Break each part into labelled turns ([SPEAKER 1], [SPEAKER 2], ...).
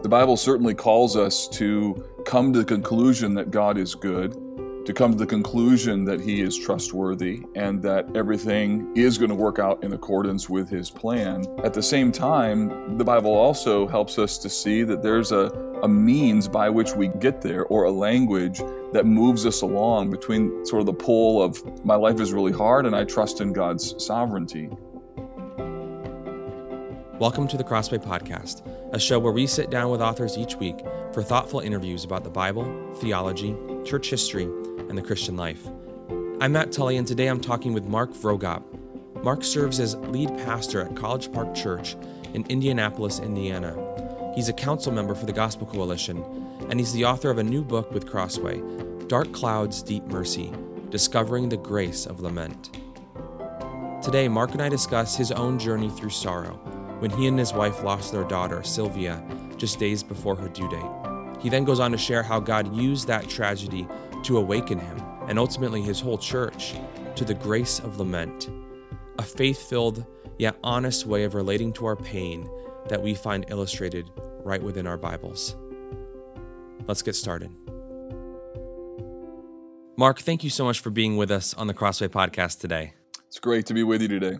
[SPEAKER 1] The Bible certainly calls us to come to the conclusion that God is good, to come to the conclusion that He is trustworthy, and that everything is going to work out in accordance with His plan. At the same time, the Bible also helps us to see that there's a, a means by which we get there, or a language that moves us along between sort of the pull of my life is really hard and I trust in God's sovereignty.
[SPEAKER 2] Welcome to the Crossway Podcast, a show where we sit down with authors each week for thoughtful interviews about the Bible, theology, church history, and the Christian life. I'm Matt Tully, and today I'm talking with Mark Vroegop. Mark serves as lead pastor at College Park Church in Indianapolis, Indiana. He's a council member for the Gospel Coalition, and he's the author of a new book with Crossway, Dark Clouds, Deep Mercy Discovering the Grace of Lament. Today, Mark and I discuss his own journey through sorrow when he and his wife lost their daughter, Sylvia, just days before her due date. He then goes on to share how God used that tragedy to awaken him, and ultimately his whole church, to the grace of lament, a faith filled yet honest way of relating to our pain that we find illustrated right within our Bibles. Let's get started. Mark, thank you so much for being with us on the Crossway podcast today.
[SPEAKER 1] It's great to be with you today.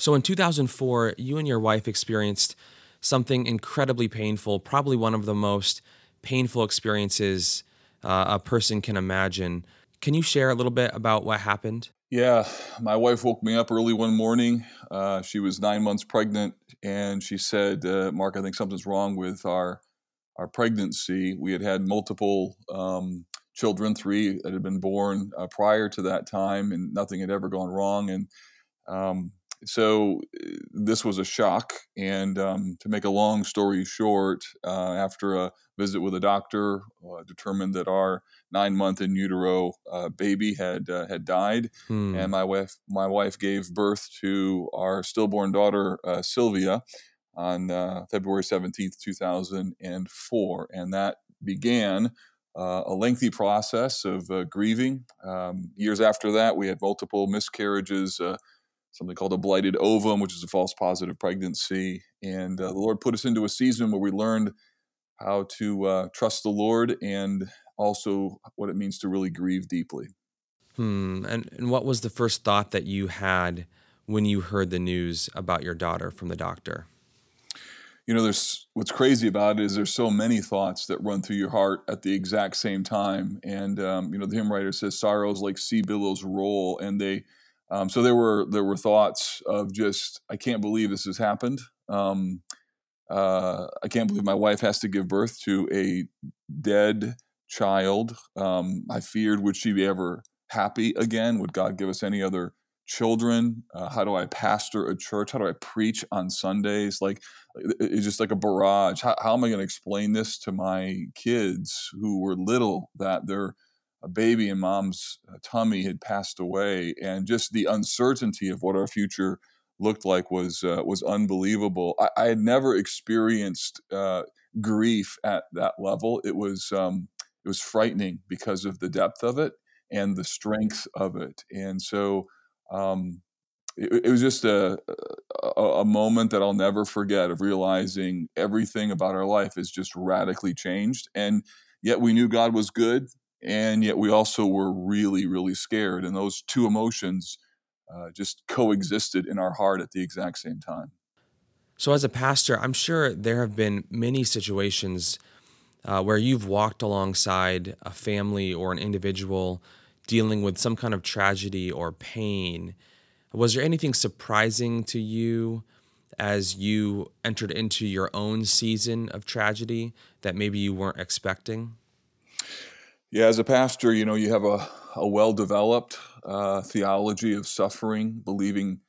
[SPEAKER 2] So in 2004, you and your wife experienced something incredibly painful, probably one of the most painful experiences uh, a person can imagine. Can you share a little bit about what happened?
[SPEAKER 1] Yeah, my wife woke me up early one morning. Uh, she was nine months pregnant, and she said, uh, "Mark, I think something's wrong with our our pregnancy. We had had multiple um, children, three that had been born uh, prior to that time, and nothing had ever gone wrong. And um, so uh, this was a shock. And um, to make a long story short, uh, after a visit with a doctor, uh, determined that our nine month in utero uh, baby had uh, had died, hmm. and my wife my wife gave birth to our stillborn daughter uh, Sylvia on February seventeenth, two thousand and four, and that began. a lengthy process of grieving. Um, years after that, we had multiple miscarriages, something called a blighted ovum, which is a false positive pregnancy. And uh, the Lord put us into a season where we learned how to uh, trust the Lord and also what it means to really grieve deeply.
[SPEAKER 2] Hmm. And, and what was the first thought that you had when you heard the news about your daughter from the doctor?
[SPEAKER 1] You know, there's what's crazy about it is there's so many thoughts that run through your heart at the exact same time. And um, you know, the hymn writer says sorrows like sea billows roll, and they um, so there were there were thoughts of just I can't believe this has happened. Um, uh, I can't believe my wife has to give birth to a dead child. Um, I feared would she be ever happy again? Would God give us any other children? Uh, how do I pastor a church? How do I preach on Sundays? Like it's just like a barrage. How, how am I going to explain this to my kids who were little that they're a baby in mom's uh, tummy had passed away, and just the uncertainty of what our future looked like was uh, was unbelievable. I, I, had never experienced uh, grief at that level. It was um, it was frightening because of the depth of it and the strength of it, and so. Um, it, it was just a, a, a moment that I'll never forget of realizing everything about our life is just radically changed, and yet we knew God was good and yet we also were really really scared and those two emotions uh, just coexisted in our heart at the exact same time.
[SPEAKER 2] So as a pastor i'm sure there have been many situations uh, where you've walked alongside a family or an individual dealing with some kind of tragedy or pain. Was there anything surprising to you as you entered into your own season of tragedy that maybe you weren't expecting
[SPEAKER 1] yeah, as a pastor, you know, you have a, a well developed uh, theology of suffering, believing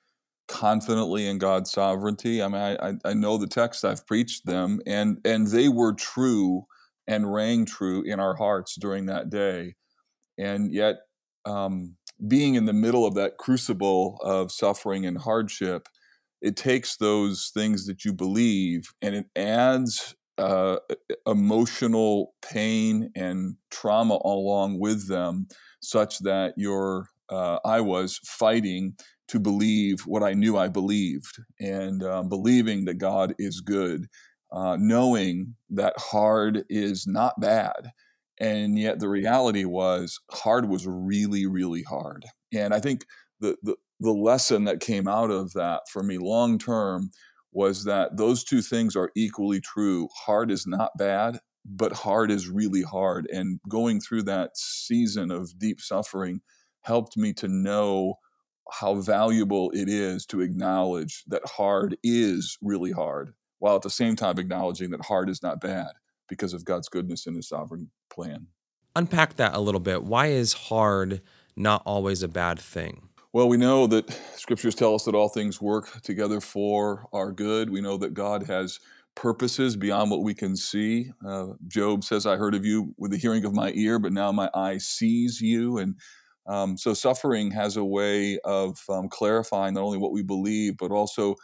[SPEAKER 1] confidently in God's sovereignty. I mean, I, I know the text, I've preached them, and, and they were true and rang true in our hearts during that day. And yet, um, being in the middle of that crucible of suffering and hardship, it takes those things that you believe and it adds uh, emotional pain and trauma along with them, such that your uh, I was fighting to believe what I knew I believed, and um, believing that God is good. uh, knowing that hard is not bad. And yet the reality was hard was really, really hard. And I think the, the, the lesson that came out of that for me long term was that those two things are equally true. Hard is not bad, but hard is really hard. And going through that season of deep suffering helped me to know how valuable it is to acknowledge that hard is really hard, while at the same time acknowledging that hard is not bad because of God's goodness and his sovereign plan.
[SPEAKER 2] Unpack that a little bit. Why is hard not always a bad thing?
[SPEAKER 1] Well, we know that scriptures tell us that all things work together for our good. We know that God has purposes beyond what we can see. Uh, Job says, I heard of you with the hearing of my ear, but now my eye sees you. And um, so suffering has a way of um, clarifying not only what we believe, but also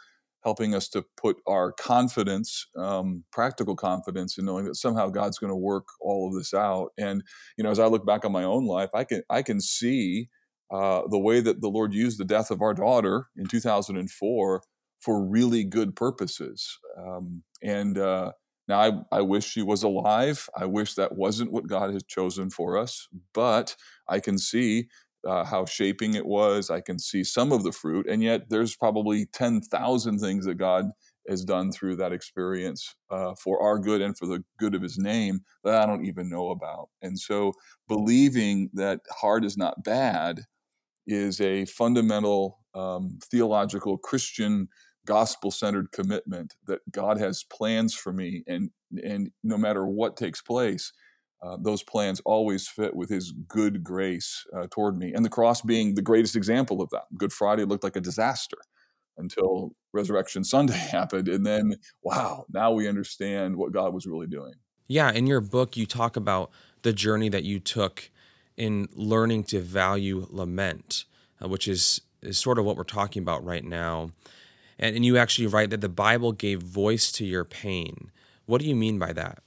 [SPEAKER 1] helping us to put our confidence, um, practical confidence, in knowing that somehow God's going to work all of this out. And you know, as I look back on my own life, I can I can see uh, the way that the Lord used the death of our daughter in 2004 for really good purposes. Um, and uh, now I, I wish she was alive. I wish that wasn't what God has chosen for us, but I can see uh, how shaping it was. I can see some of the fruit, and yet there's probably 10,000 things that God has done through that experience uh, for our good and for the good of his name that I don't even know about. And so believing that hard is not bad is a fundamental um, theological Christian gospel centered commitment that God has plans for me, and and no matter what takes place, uh, those plans always fit with His good grace uh, toward me. And the cross being the greatest example of that. Good Friday looked like a disaster until Resurrection Sunday happened, and then wow, now we understand what God was really doing.
[SPEAKER 2] Yeah, in your book, you talk about the journey that you took in learning to value lament, uh, which is, is sort of what we're talking about right now. And, and you actually write that the Bible gave voice to your pain. What do you mean by that?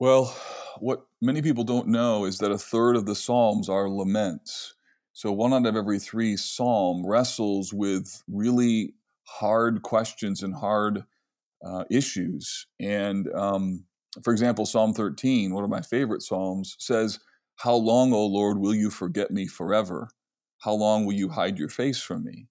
[SPEAKER 1] Well, what many people don't know is that a third of the Psalms are laments. So one out of every three psalm wrestles with really hard questions and hard uh, issues. And um, for example, Psalm 13, one of my favorite psalms, says, How long, O Lord, will you forget me forever? How long will you hide your face from me?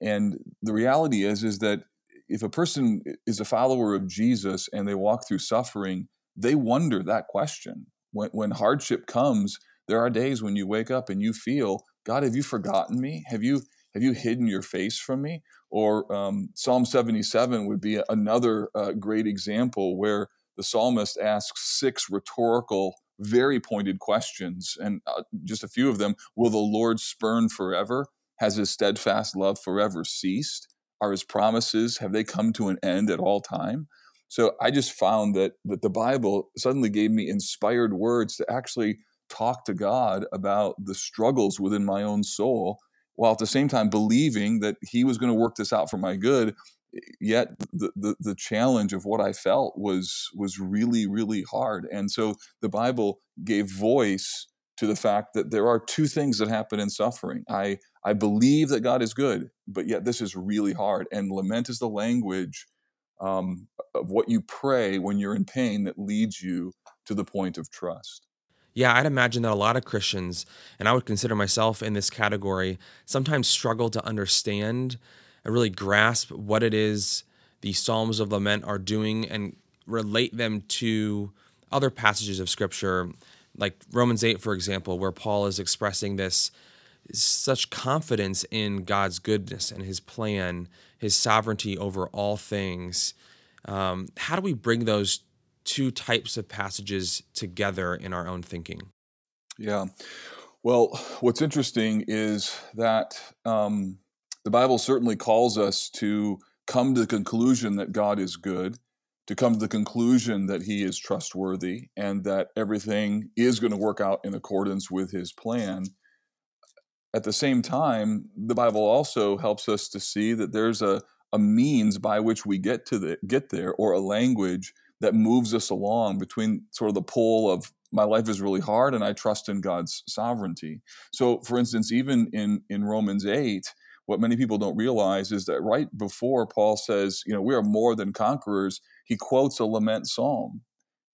[SPEAKER 1] And the reality is, is that if a person is a follower of Jesus and they walk through suffering, they wonder that question. When, when hardship comes, there are days when you wake up and you feel, God, have you forgotten me? Have you have you hidden your face from me? Or um, Psalm 77 would be another uh, great example where the psalmist asks six rhetorical, very pointed questions, and uh, just a few of them Will the Lord spurn forever? Has his steadfast love forever ceased? Are his promises, have they come to an end at all time? So I just found that that the Bible suddenly gave me inspired words to actually talk to God about the struggles within my own soul, while at the same time believing that He was going to work this out for my good. Yet the, the, the challenge of what I felt was was really really hard, and so the Bible gave voice to the fact that there are two things that happen in suffering. I I believe that God is good, but yet this is really hard. And lament is the language um, of what you pray when you're in pain that leads you to the point of trust.
[SPEAKER 2] Yeah, I'd imagine that a lot of Christians, and I would consider myself in this category, sometimes struggle to understand and really grasp what it is the Psalms of Lament are doing and relate them to other passages of Scripture, like Romans 8, for example, where Paul is expressing this such confidence in God's goodness and His plan, His sovereignty over all things. Um, how do we bring those two types of passages together in our own thinking?
[SPEAKER 1] Yeah. Well, what's interesting is that um, the Bible certainly calls us to come to the conclusion that God is good, to come to the conclusion that He is trustworthy, and that everything is going to work out in accordance with His plan at the same time, the Bible also helps us to see that there's a, a means by which we get to the get there, or a language that moves us along between sort of the pole of my life is really hard and I trust in God's sovereignty. So, for instance, even in in Romans eight, what many people don't realize is that right before Paul says, you know, we are more than conquerors, he quotes a lament psalm.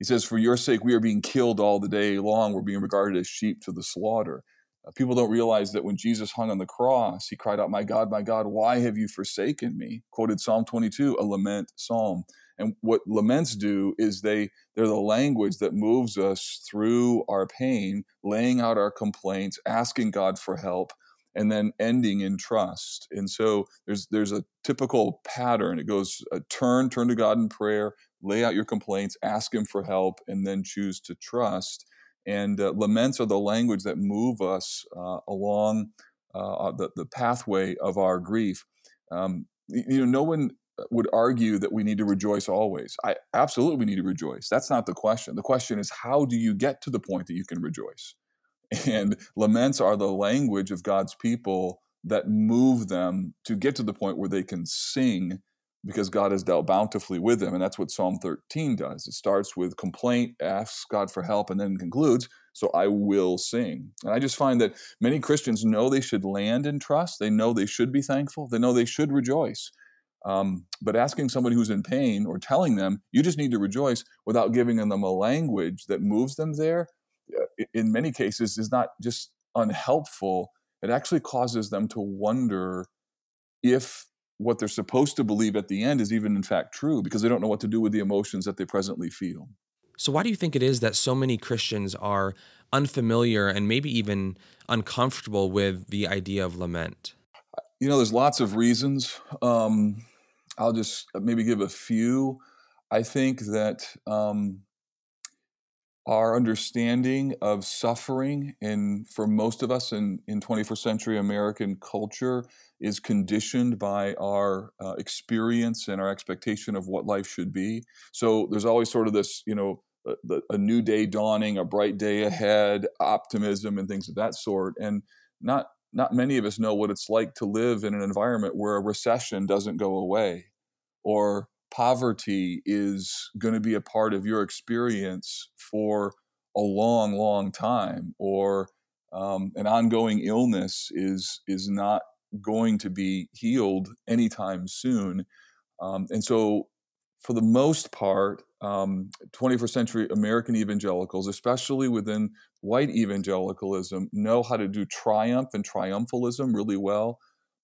[SPEAKER 1] He says, For your sake, we are being killed all the day long. We're being regarded as sheep to the slaughter. Uh, people don't realize that when Jesus hung on the cross, he cried out, My God, my God, why have you forsaken me? Quoted Psalm 22, a lament psalm. And what laments do is they they're the language that moves us through our pain, laying out our complaints, asking God for help, and then ending in trust. And so there's there's a typical pattern. It goes uh, turn turn to God in prayer, lay out your complaints, ask Him for help, and then choose to trust. And uh, laments are the language that move us uh, along uh, uh, the, the pathway of our grief. Um, you know, no one would argue that we need to rejoice always. I absolutely we need to rejoice. That's not the question. The question is how do you get to the point that you can rejoice? And laments are the language of God's people that move them to get to the point where they can sing because God has dealt bountifully with them. And that's what Psalm 13 does. It starts with complaint, asks God for help, and then concludes, So I will sing. And I just find that many Christians know they should land in trust. They know they should be thankful. They know they should rejoice. Um, but asking somebody who's in pain or telling them, you just need to rejoice without giving them a language that moves them there, in many cases is not just unhelpful. It actually causes them to wonder if what they're supposed to believe at the end is even in fact true because they don't know what to do with the emotions that they presently feel.
[SPEAKER 2] So, why do you think it is that so many Christians are unfamiliar and maybe even uncomfortable with the idea of lament?
[SPEAKER 1] You know, there's lots of reasons. Um, I'll just maybe give a few. I think that um, our understanding of suffering, and for most of us in, in 21st century American culture, is conditioned by our uh, experience and our expectation of what life should be. So there's always sort of this, you know, a, a new day dawning, a bright day ahead, optimism, and things of that sort. And not not many of us know what it's like to live in an environment where a recession doesn't go away, or poverty is going to be a part of your experience for a long, long time, or um, an ongoing illness is is not going to be healed anytime soon. Um, and so, for the most part, um, 21st century American evangelicals, especially within white evangelicalism, know how to do triumph and triumphalism really well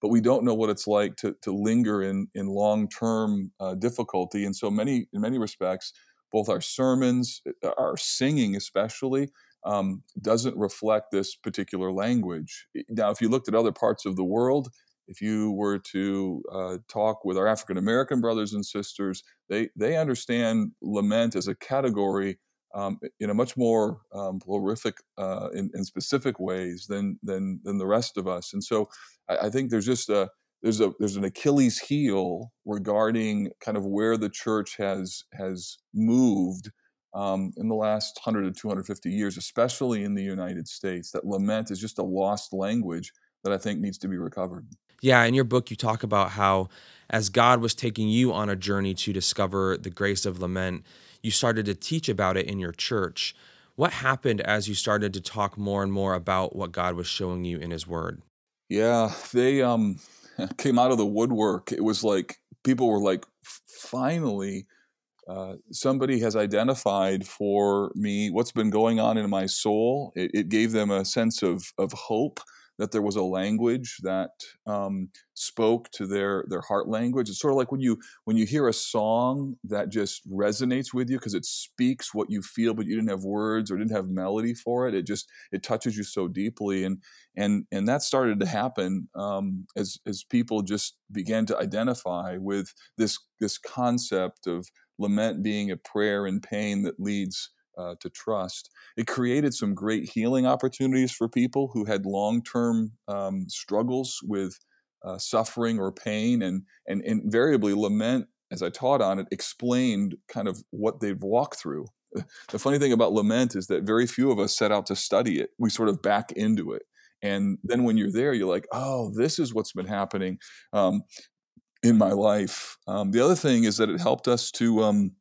[SPEAKER 1] but we don't know what it's like to, to linger in, in long-term uh, difficulty. And so many, in many respects, both our sermons, uh, our singing especially, um, doesn't reflect this particular language. Now, if you looked at other parts of the world, if you were to uh, talk with our African American brothers and sisters, they they understand lament as a category um, in a much more um, prolific uh, in, in, specific ways than than than the rest of us. And so I, I, think there's just a there's a there's an Achilles heel regarding kind of where the church has has moved um, in the last 100 to 250 years, especially in the United States. That lament is just a lost language that I think needs to be recovered.
[SPEAKER 2] Yeah, in your book, you talk about how as God was taking you on a journey to discover the grace of lament, you started to teach about it in your church. What happened as you started to talk more and more about what God was showing you in His Word?
[SPEAKER 1] Yeah, they um, came out of the woodwork. It was like people were like, finally, uh, somebody has identified for me what's been going on in my soul. It, it, gave them a sense of of hope that there was a language that um, spoke to their their heart language. It's sort of like when you when you hear a song that just resonates with you because it speaks what you feel, but you didn't have words or didn't have melody for it. It just it touches you so deeply, and and and that started to happen um, as as people just began to identify with this this concept of lament being a prayer in pain that leads uh, to trust. It created some great healing opportunities for people who had long term um, struggles with uh, suffering or pain, and, and invariably lament, as I taught on it, explained kind of what they've walked through. The funny thing about lament is that very few of us set out to study it. We sort of back into it. And then when you're there, you're like, oh, this is what's been happening um, in my life. Um, the other thing is that it helped us to um,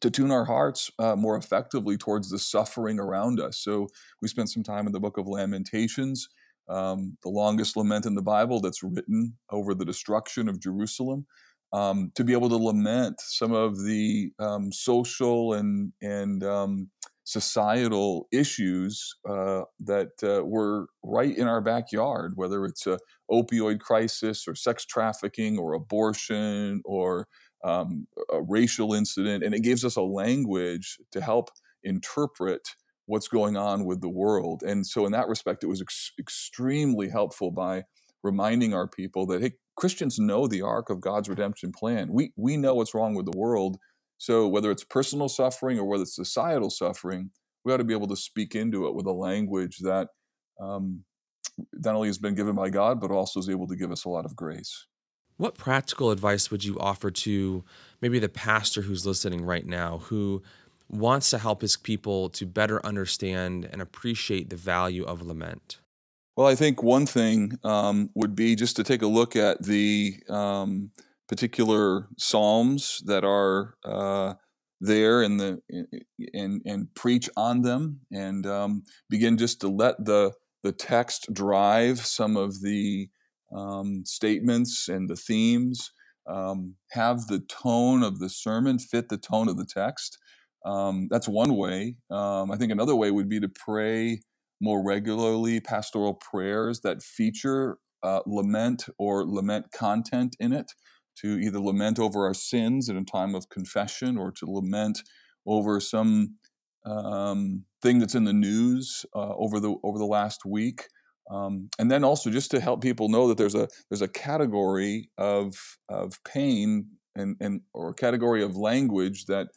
[SPEAKER 1] to tune our hearts uh, more effectively towards the suffering around us. So we spent some time in the book of Lamentations. um, the longest lament in the Bible that's written over the destruction of Jerusalem. Um, to be able to lament some of the um, social and and um, societal issues uh, that uh, were right in our backyard, whether it's a opioid crisis or sex trafficking or abortion or um, a racial incident, and it gives us a language to help interpret what's going on with the world. And so, in that respect, it was ex- extremely helpful by reminding our people that hey, Christians know the arc of God's redemption plan. We we know what's wrong with the world. So whether it's personal suffering or whether it's societal suffering, we ought to be able to speak into it with a language that um, not only has been given by God, but also is able to give us a lot of grace.
[SPEAKER 2] What practical advice would you offer to maybe the pastor who's listening right now who wants to help his people to better understand and appreciate the value of lament?
[SPEAKER 1] Well, I think one thing um, would be just to take a look at the um, particular psalms that are uh, there in the and and preach on them and um, begin just to let the the text drive some of the um, statements and the themes. Um, have the tone of the sermon fit the tone of the text. Um, that's one way. Um, I think another way would be to pray more regularly pastoral prayers that feature uh, lament or lament content in it to either lament over our sins in a time of confession or to lament over some um, thing that's in the news uh, over the over the last week, um, and then also just to help people know that there's a there's a category of of pain and and or category of language that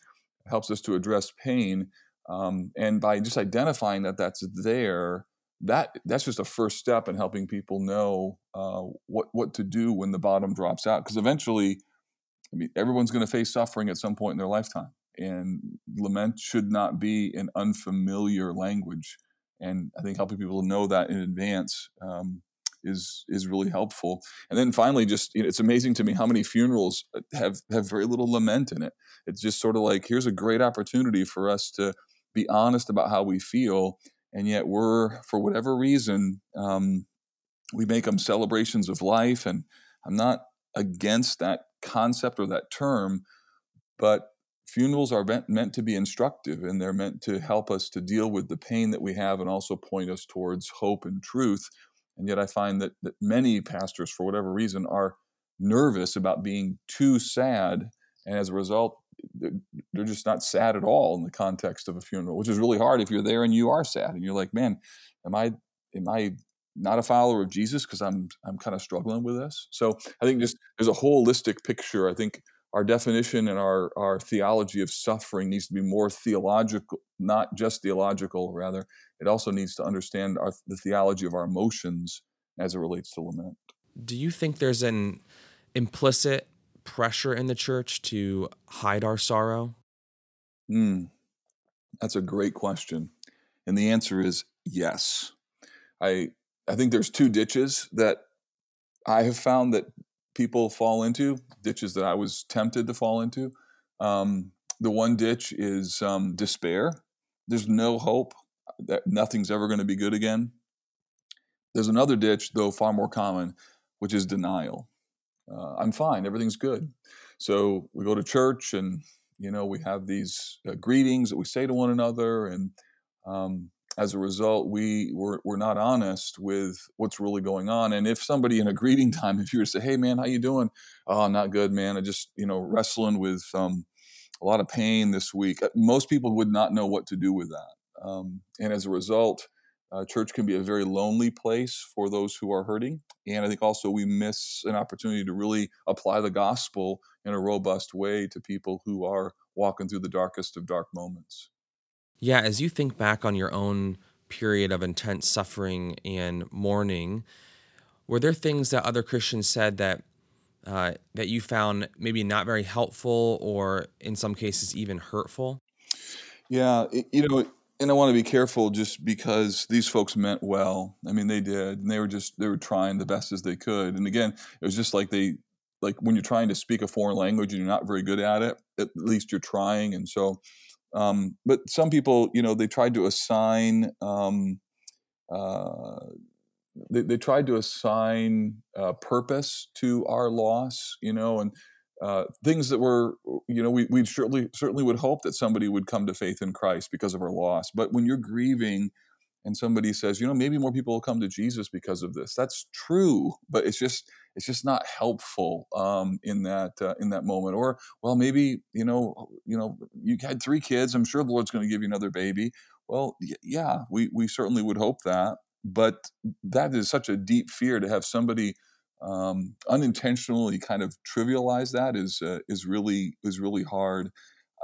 [SPEAKER 1] helps us to address pain, um, and by just identifying that that's there, that that's just a first step in helping people know uh, what what to do when the bottom drops out. Because eventually, I mean, everyone's going to face suffering at some point in their lifetime, and lament should not be an unfamiliar language. And I think helping people know that in advance um, is is really helpful. And then finally, just you know, it's amazing to me how many funerals uh, have have very little lament in it. It's just sort of like here's a great opportunity for us to be honest about how we feel and yet we're for whatever reason um, we make them celebrations of life and i'm not against that concept or that term but funerals are meant, to be instructive and they're meant to help us to deal with the pain that we have and also point us towards hope and truth and yet i find that, that many pastors for whatever reason are nervous about being too sad and as a result they're just not sad at all in the context of a funeral, which is really hard if you're there and you are sad and you're like, man, am I am I not a follower of Jesus because I'm I'm kind of struggling with this. So I think just there's a holistic picture. I think our definition and our our theology of suffering needs to be more theological, not just theological. Rather, it also needs to understand our, the theology of our emotions as it relates to lament.
[SPEAKER 2] Do you think there's an implicit pressure in the church to hide our sorrow?
[SPEAKER 1] Mm, that's a great question. And the answer is yes. I I think there's two ditches that I have found that people fall into, ditches that I was tempted to fall into. Um, the one ditch is um, despair. There's no hope that nothing's ever going to be good again. There's another ditch, though far more common, which is denial uh, I'm fine, everything's good. So we go to church and, you know, we have these uh, greetings that we say to one another. And um, as a result, we, we're, we're not honest with what's really going on. And if somebody in a greeting time, if you were to say, hey, man, how you doing? Oh, not good, man. I just, you know, wrestling with um, a lot of pain this week. Uh, most people would not know what to do with that. Um, and as a result, uh, church can be a very lonely place for those who are hurting. And I think also we miss an opportunity to really apply the gospel in a robust way to people who are walking through the darkest of dark moments.
[SPEAKER 2] Yeah, as you think back on your own period of intense suffering and mourning, were there things that other Christians said that uh, that you found maybe not very helpful or in some cases even hurtful?
[SPEAKER 1] Yeah, you know, and I want to be careful just because these folks meant well. I mean, they did, and they were just they were trying the best as they could. And again, it was just like they like when you're trying to speak a foreign language and you're not very good at it, at least you're trying. And so, um, but some people, you know, they tried to assign um, uh, they, they tried to assign uh, purpose to our loss, you know, and uh, things that were, you know, we we certainly certainly would hope that somebody would come to faith in Christ because of our loss. But when you're grieving, and somebody says, you know, maybe more people will come to Jesus because of this. That's true, but it's just it's just not helpful um, in that uh, in that moment. Or well, maybe you know, you know, you had three kids. I'm sure the Lord's going to give you another baby. Well, yeah, we we certainly would hope that, but that is such a deep fear to have somebody um, unintentionally kind of trivialize that is uh, is really is really hard.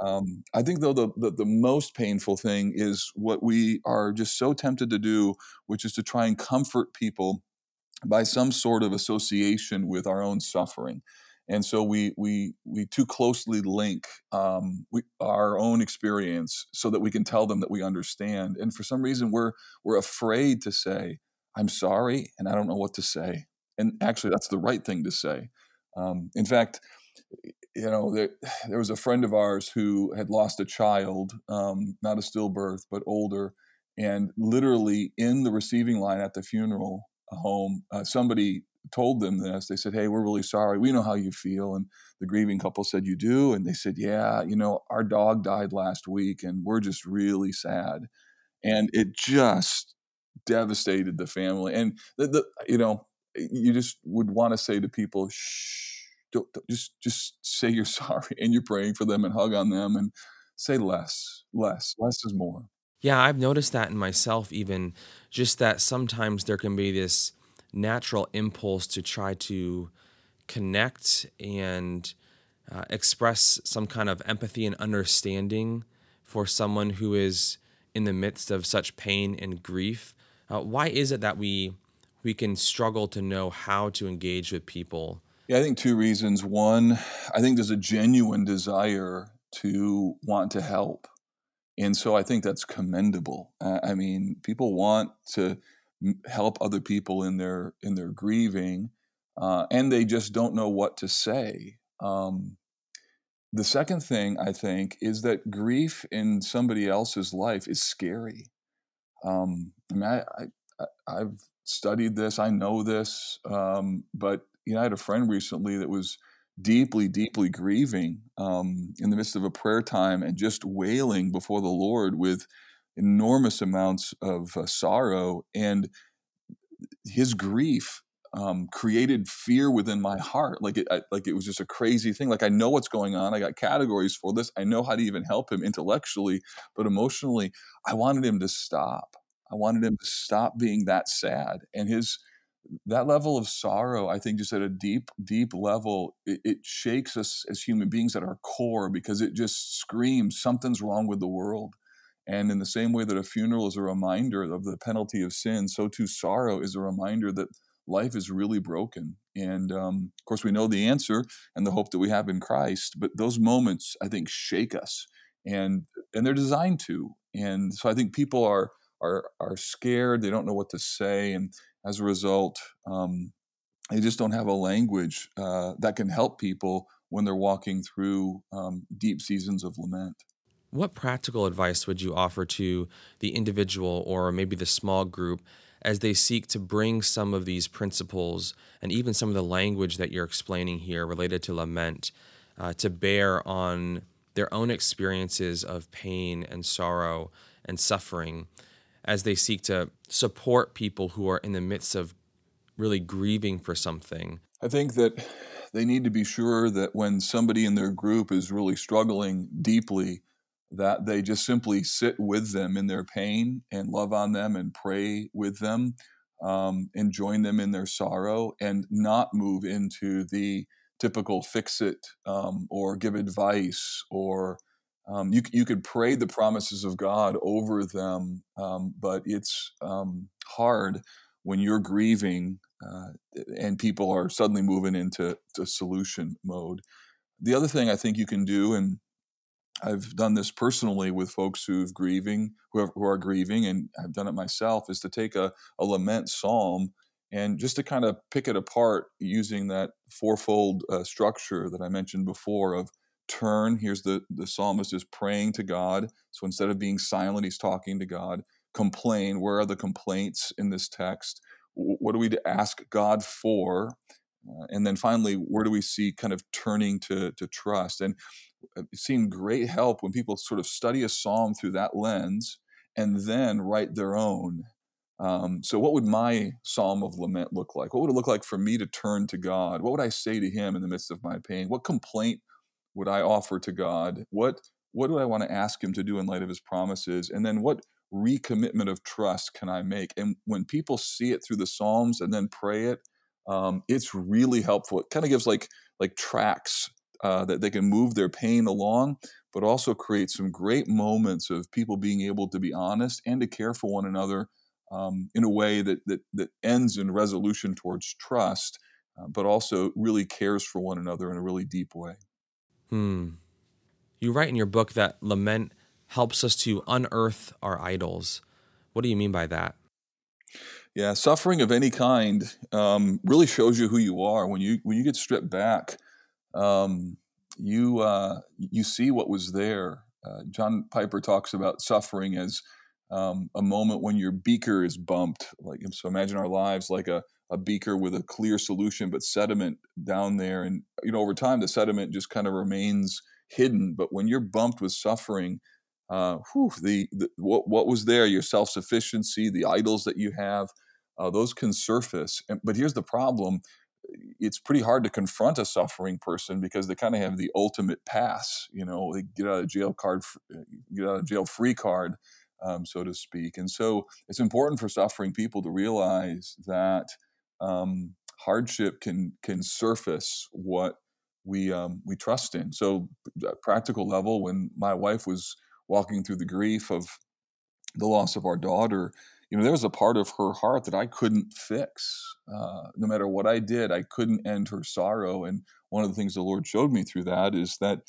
[SPEAKER 1] Um, I think though the, the, the most painful thing is what we are just so tempted to do, which is to try and comfort people by some sort of association with our own suffering. And so we we we too closely link um, we, our own experience so that we can tell them that we understand. And for some reason, we're we're afraid to say, "I'm sorry," and I don't know what to say and actually that's the right thing to say um, in fact you know there, there, was a friend of ours who had lost a child um, not a stillbirth but older and literally in the receiving line at the funeral home uh, somebody told them this. They said hey we're really sorry. We know how you feel. And the grieving couple said you do? And they said yeah you know our dog died last week and we're just really sad. And it just devastated the family. And the, the you know you just would want to say to people, shh, don't, don't, just just say you're sorry and you're praying for them and hug on them and say less, less, less is more.
[SPEAKER 2] Yeah, I've noticed that in myself, even just that sometimes there can be this natural impulse to try to connect and uh, express some kind of empathy and understanding for someone who is in the midst of such pain and grief. Uh, why is it that we we can struggle to know how to engage with people?
[SPEAKER 1] Yeah, I think two reasons. One, I think there's a genuine desire to want to help. And so I think that's commendable. I mean, people want to help other people in their in their grieving, uh, and they just don't know what to say. Um, the second thing I think is that grief in somebody else's life is scary. Um, I mean, I, I, I've studied this. I know this. Um, but you know, I had a friend recently that was deeply, deeply grieving um, in the midst of a prayer time and just wailing before the Lord with enormous amounts of uh, sorrow. And his grief um, created fear within my heart. Like it, I, like it was just a crazy thing. Like I know what's going on. I got categories for this. I know how to even help him intellectually, but emotionally, I wanted him to stop. I wanted him to stop being that sad. And his that level of sorrow, I think, just at a deep, deep level, it, it, shakes us as human beings at our core because it just screams something's wrong with the world. And in the same way that a funeral is a reminder of the penalty of sin, so too sorrow is a reminder that life is really broken. And um, of course, we know the answer and the hope that we have in Christ. But those moments, I think, shake us, and and they're designed to. And so I think people are are are scared. They don't know what to say, and as a result, um, they just don't have a language uh, that can help people when they're walking through um, deep seasons of lament.
[SPEAKER 2] What practical advice would you offer to the individual or maybe the small group as they seek to bring some of these principles and even some of the language that you're explaining here related to lament uh, to bear on their own experiences of pain and sorrow and suffering as they seek to support people who are in the midst of really grieving for something?
[SPEAKER 1] I think that they need to be sure that when somebody in their group is really struggling deeply, that they just simply sit with them in their pain and love on them and pray with them um, and join them in their sorrow and not move into the typical fix it um, or give advice or um, you, you could pray the promises of God over them, um, but it's um, hard when you're grieving uh, and people are suddenly moving into solution mode. The other thing I think you can do, and I've done this personally with folks who've grieving, who are, who are grieving, and I've done it myself, is to take a, a lament psalm and just to kind of pick it apart using that fourfold uh, structure that I mentioned before of turn here's the the psalmist is praying to god so instead of being silent he's talking to god complain where are the complaints in this text what are we to ask God for? Uh, and then finally, where do we see kind of turning to, to trust? And uh, seen great help when people sort of study a psalm through that lens and then write their own. Um, so, what would my psalm of lament look like? What would it look like for me to turn to God? What would I say to Him in the midst of my pain? What complaint would I offer to God? What what do I want to ask Him to do in light of His promises? And then what recommitment of trust can I make? And when people see it through the Psalms and then pray it, um, it's really helpful. It kind of gives like like tracks uh, that they can move their pain along, but also create some great moments of people being able to be honest and to care for one another um, in a way that, that that ends in resolution towards trust, uh, but also really cares for one another in a really deep way.
[SPEAKER 2] Hmm. You write in your book that lament helps us to unearth our idols. What do you mean by that?
[SPEAKER 1] Yeah, suffering of any kind um, really shows you who you are when you when you get stripped back. Um, you uh, you see what was there. Uh, John Piper talks about suffering as um, a moment when your beaker is bumped. Like so, imagine our lives like a a beaker with a clear solution, but sediment down there, and you know over time the sediment just kind of remains hidden. But when you're bumped with suffering, uh, whew, the, the what what was there, your self sufficiency, the idols that you have, uh, those can surface. And, but here's the problem: it's pretty hard to confront a suffering person because they kind of have the ultimate pass. You know, they get out of jail card, uh, get out of jail free card, um, so to speak. And so it's important for suffering people to realize that um, hardship can can surface what we um, we trust in. So, practical level, when my wife was walking through the grief of the loss of our daughter, you know, there was a part of her heart that I couldn't fix. Uh, no matter what I did, I couldn't end her sorrow. And one of the things the Lord showed me through that is that,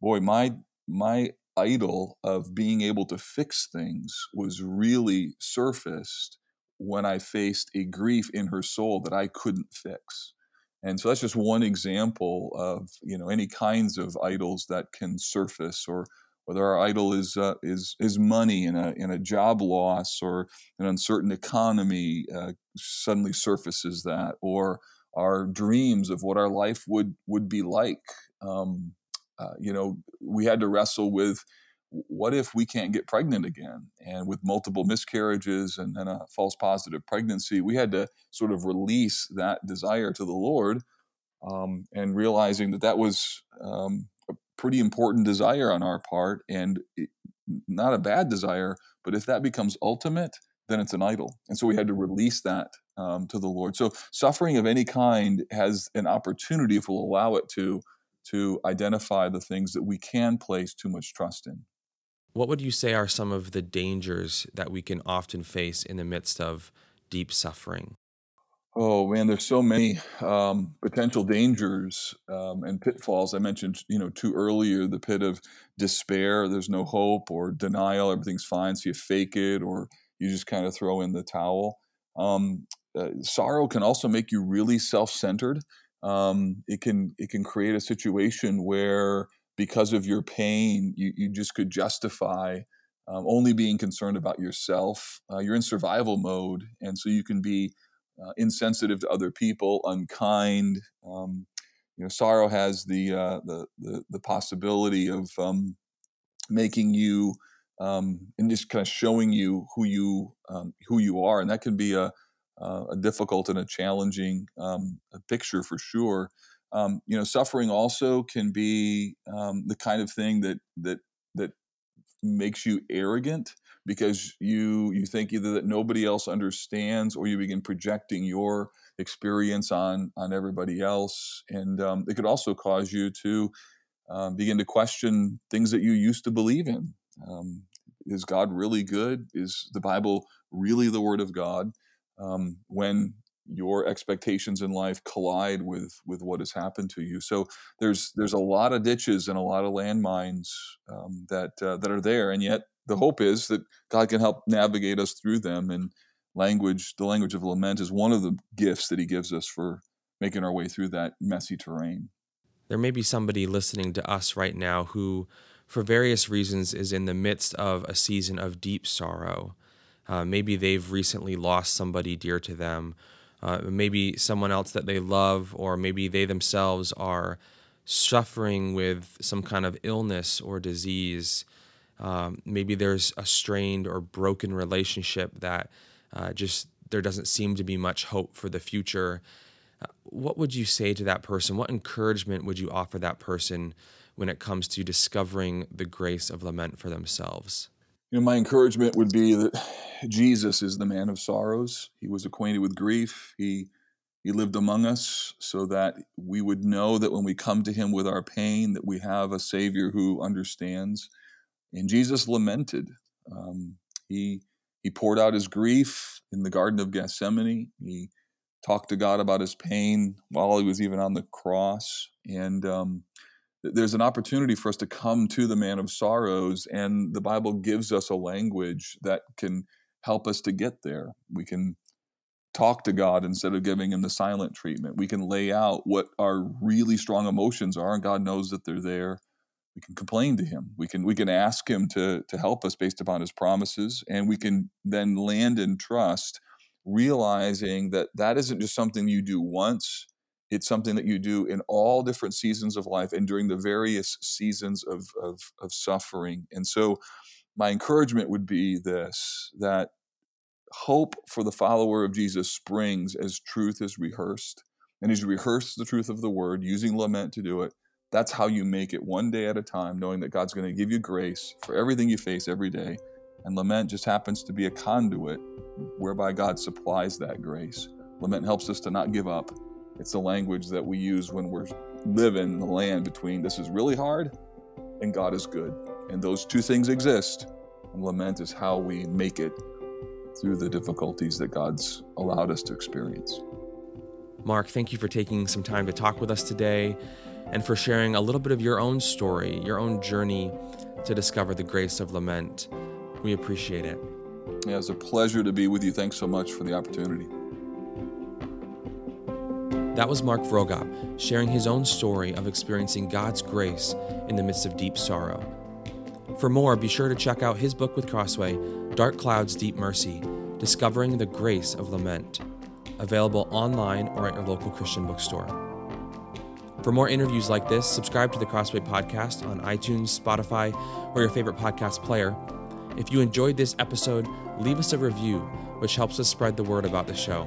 [SPEAKER 1] boy, my my idol of being able to fix things was really surfaced when I faced a grief in her soul that I couldn't fix. And so that's just one example of you know any kinds of idols that can surface or whether our idol is uh, is is money in a in a job loss or an uncertain economy uh, suddenly surfaces that, or our dreams of what our life would would be like. Um, uh, you know, we had to wrestle with what if we can't get pregnant again, and with multiple miscarriages and then a false positive pregnancy, we had to sort of release that desire to the Lord. Um, and realizing that that was um, a pretty important desire on our part and it, not a bad desire but if that becomes ultimate then it's an idol. And so we had to release that um, to the lord. So suffering of any kind has an opportunity if we'll allow it to to identify the things that we can place too much trust in
[SPEAKER 2] what would you say are some of the dangers that we can often face in the midst of deep suffering
[SPEAKER 1] Oh man, there's so many um, potential dangers um, and pitfalls. I mentioned, you know, too earlier the pit of despair. There's no hope or denial. Everything's fine, so you fake it, or you just kind of throw in the towel. Um, uh, sorrow can also make you really self-centered. Um, it can it can create a situation where because of your pain, you you just could justify um, only being concerned about yourself. Uh, you're in survival mode, and so you can be uh, insensitive to other people, unkind. Um, you know, sorrow has the, uh, the, the the possibility of um, making you um, and just kind of showing you who you um, who you are, and that can be a a difficult and a challenging um, a picture for sure. Um, you know, suffering also can be the kind of thing that that that makes you arrogant because you you think either that nobody else understands or you begin projecting your experience on on everybody else. And um, it could also cause you to um, begin to question things that you used to believe in. Um, is god really good? Is the bible really the word of god? Um, when your expectations in life collide with with what has happened to you. So there's there's a lot of ditches and a lot of landmines um, that uh, that are there, and yet the hope is that God can help navigate us through them. And language, the language of lament, is one of the gifts that He gives us for making our way through that messy terrain.
[SPEAKER 2] There may be somebody listening to us right now who, for various reasons, is in the midst of a season of deep sorrow. Uh, maybe they've recently lost somebody dear to them. Uh, maybe someone else that they love, or maybe they themselves are suffering with some kind of illness or disease. Um, maybe there's a strained or broken relationship that uh, just there doesn't seem to be much hope for the future. Uh, what would you say to that person? What encouragement would you offer that person when it comes to discovering the grace of lament for themselves?
[SPEAKER 1] You know, my encouragement would be that Jesus is the man of sorrows. He was acquainted with grief. He he lived among us so that we would know that when we come to him with our pain, that we have a Savior who understands. And Jesus lamented. Um, he he poured out his grief in the Garden of Gethsemane. He talked to God about his pain while he was even on the cross. And um, there's an opportunity for us to come to the man of sorrows, and the Bible gives us a language that can help us to get there. We can talk to God instead of giving him the silent treatment. We can lay out what our really strong emotions are, and God knows that they're there. We can complain to him. We can we can ask him to to help us based upon his promises, and we can then land in trust, realizing that that isn't just something you do once. It's something that you do in all different seasons of life and during the various seasons of, of, of suffering. And so, my encouragement would be this that hope for the follower of Jesus springs as truth is rehearsed. And as you rehearse the truth of the word, using lament to do it, that's how you make it one day at a time, knowing that God's going to give you grace for everything you face every day. And lament just happens to be a conduit whereby God supplies that grace. Lament helps us to not give up. It's the language that we use when we're living in the land between this is really hard and God is good. And those two things exist. And lament is how we make it through the difficulties that God's allowed us to experience.
[SPEAKER 2] Mark, thank you for taking some time to talk with us today and for sharing a little bit of your own story, your own journey to discover the grace of lament. We appreciate it.
[SPEAKER 1] Yeah, it's a pleasure to be with you. Thanks so much for the opportunity.
[SPEAKER 2] That was Mark Vroegop sharing his own story of experiencing God's grace in the midst of deep sorrow. For more, be sure to check out his book with Crossway, Dark Clouds, Deep Mercy Discovering the Grace of Lament, available online or at your local Christian bookstore. For more interviews like this, subscribe to the Crossway Podcast on iTunes, Spotify, or your favorite podcast player. If you enjoyed this episode, leave us a review, which helps us spread the word about the show.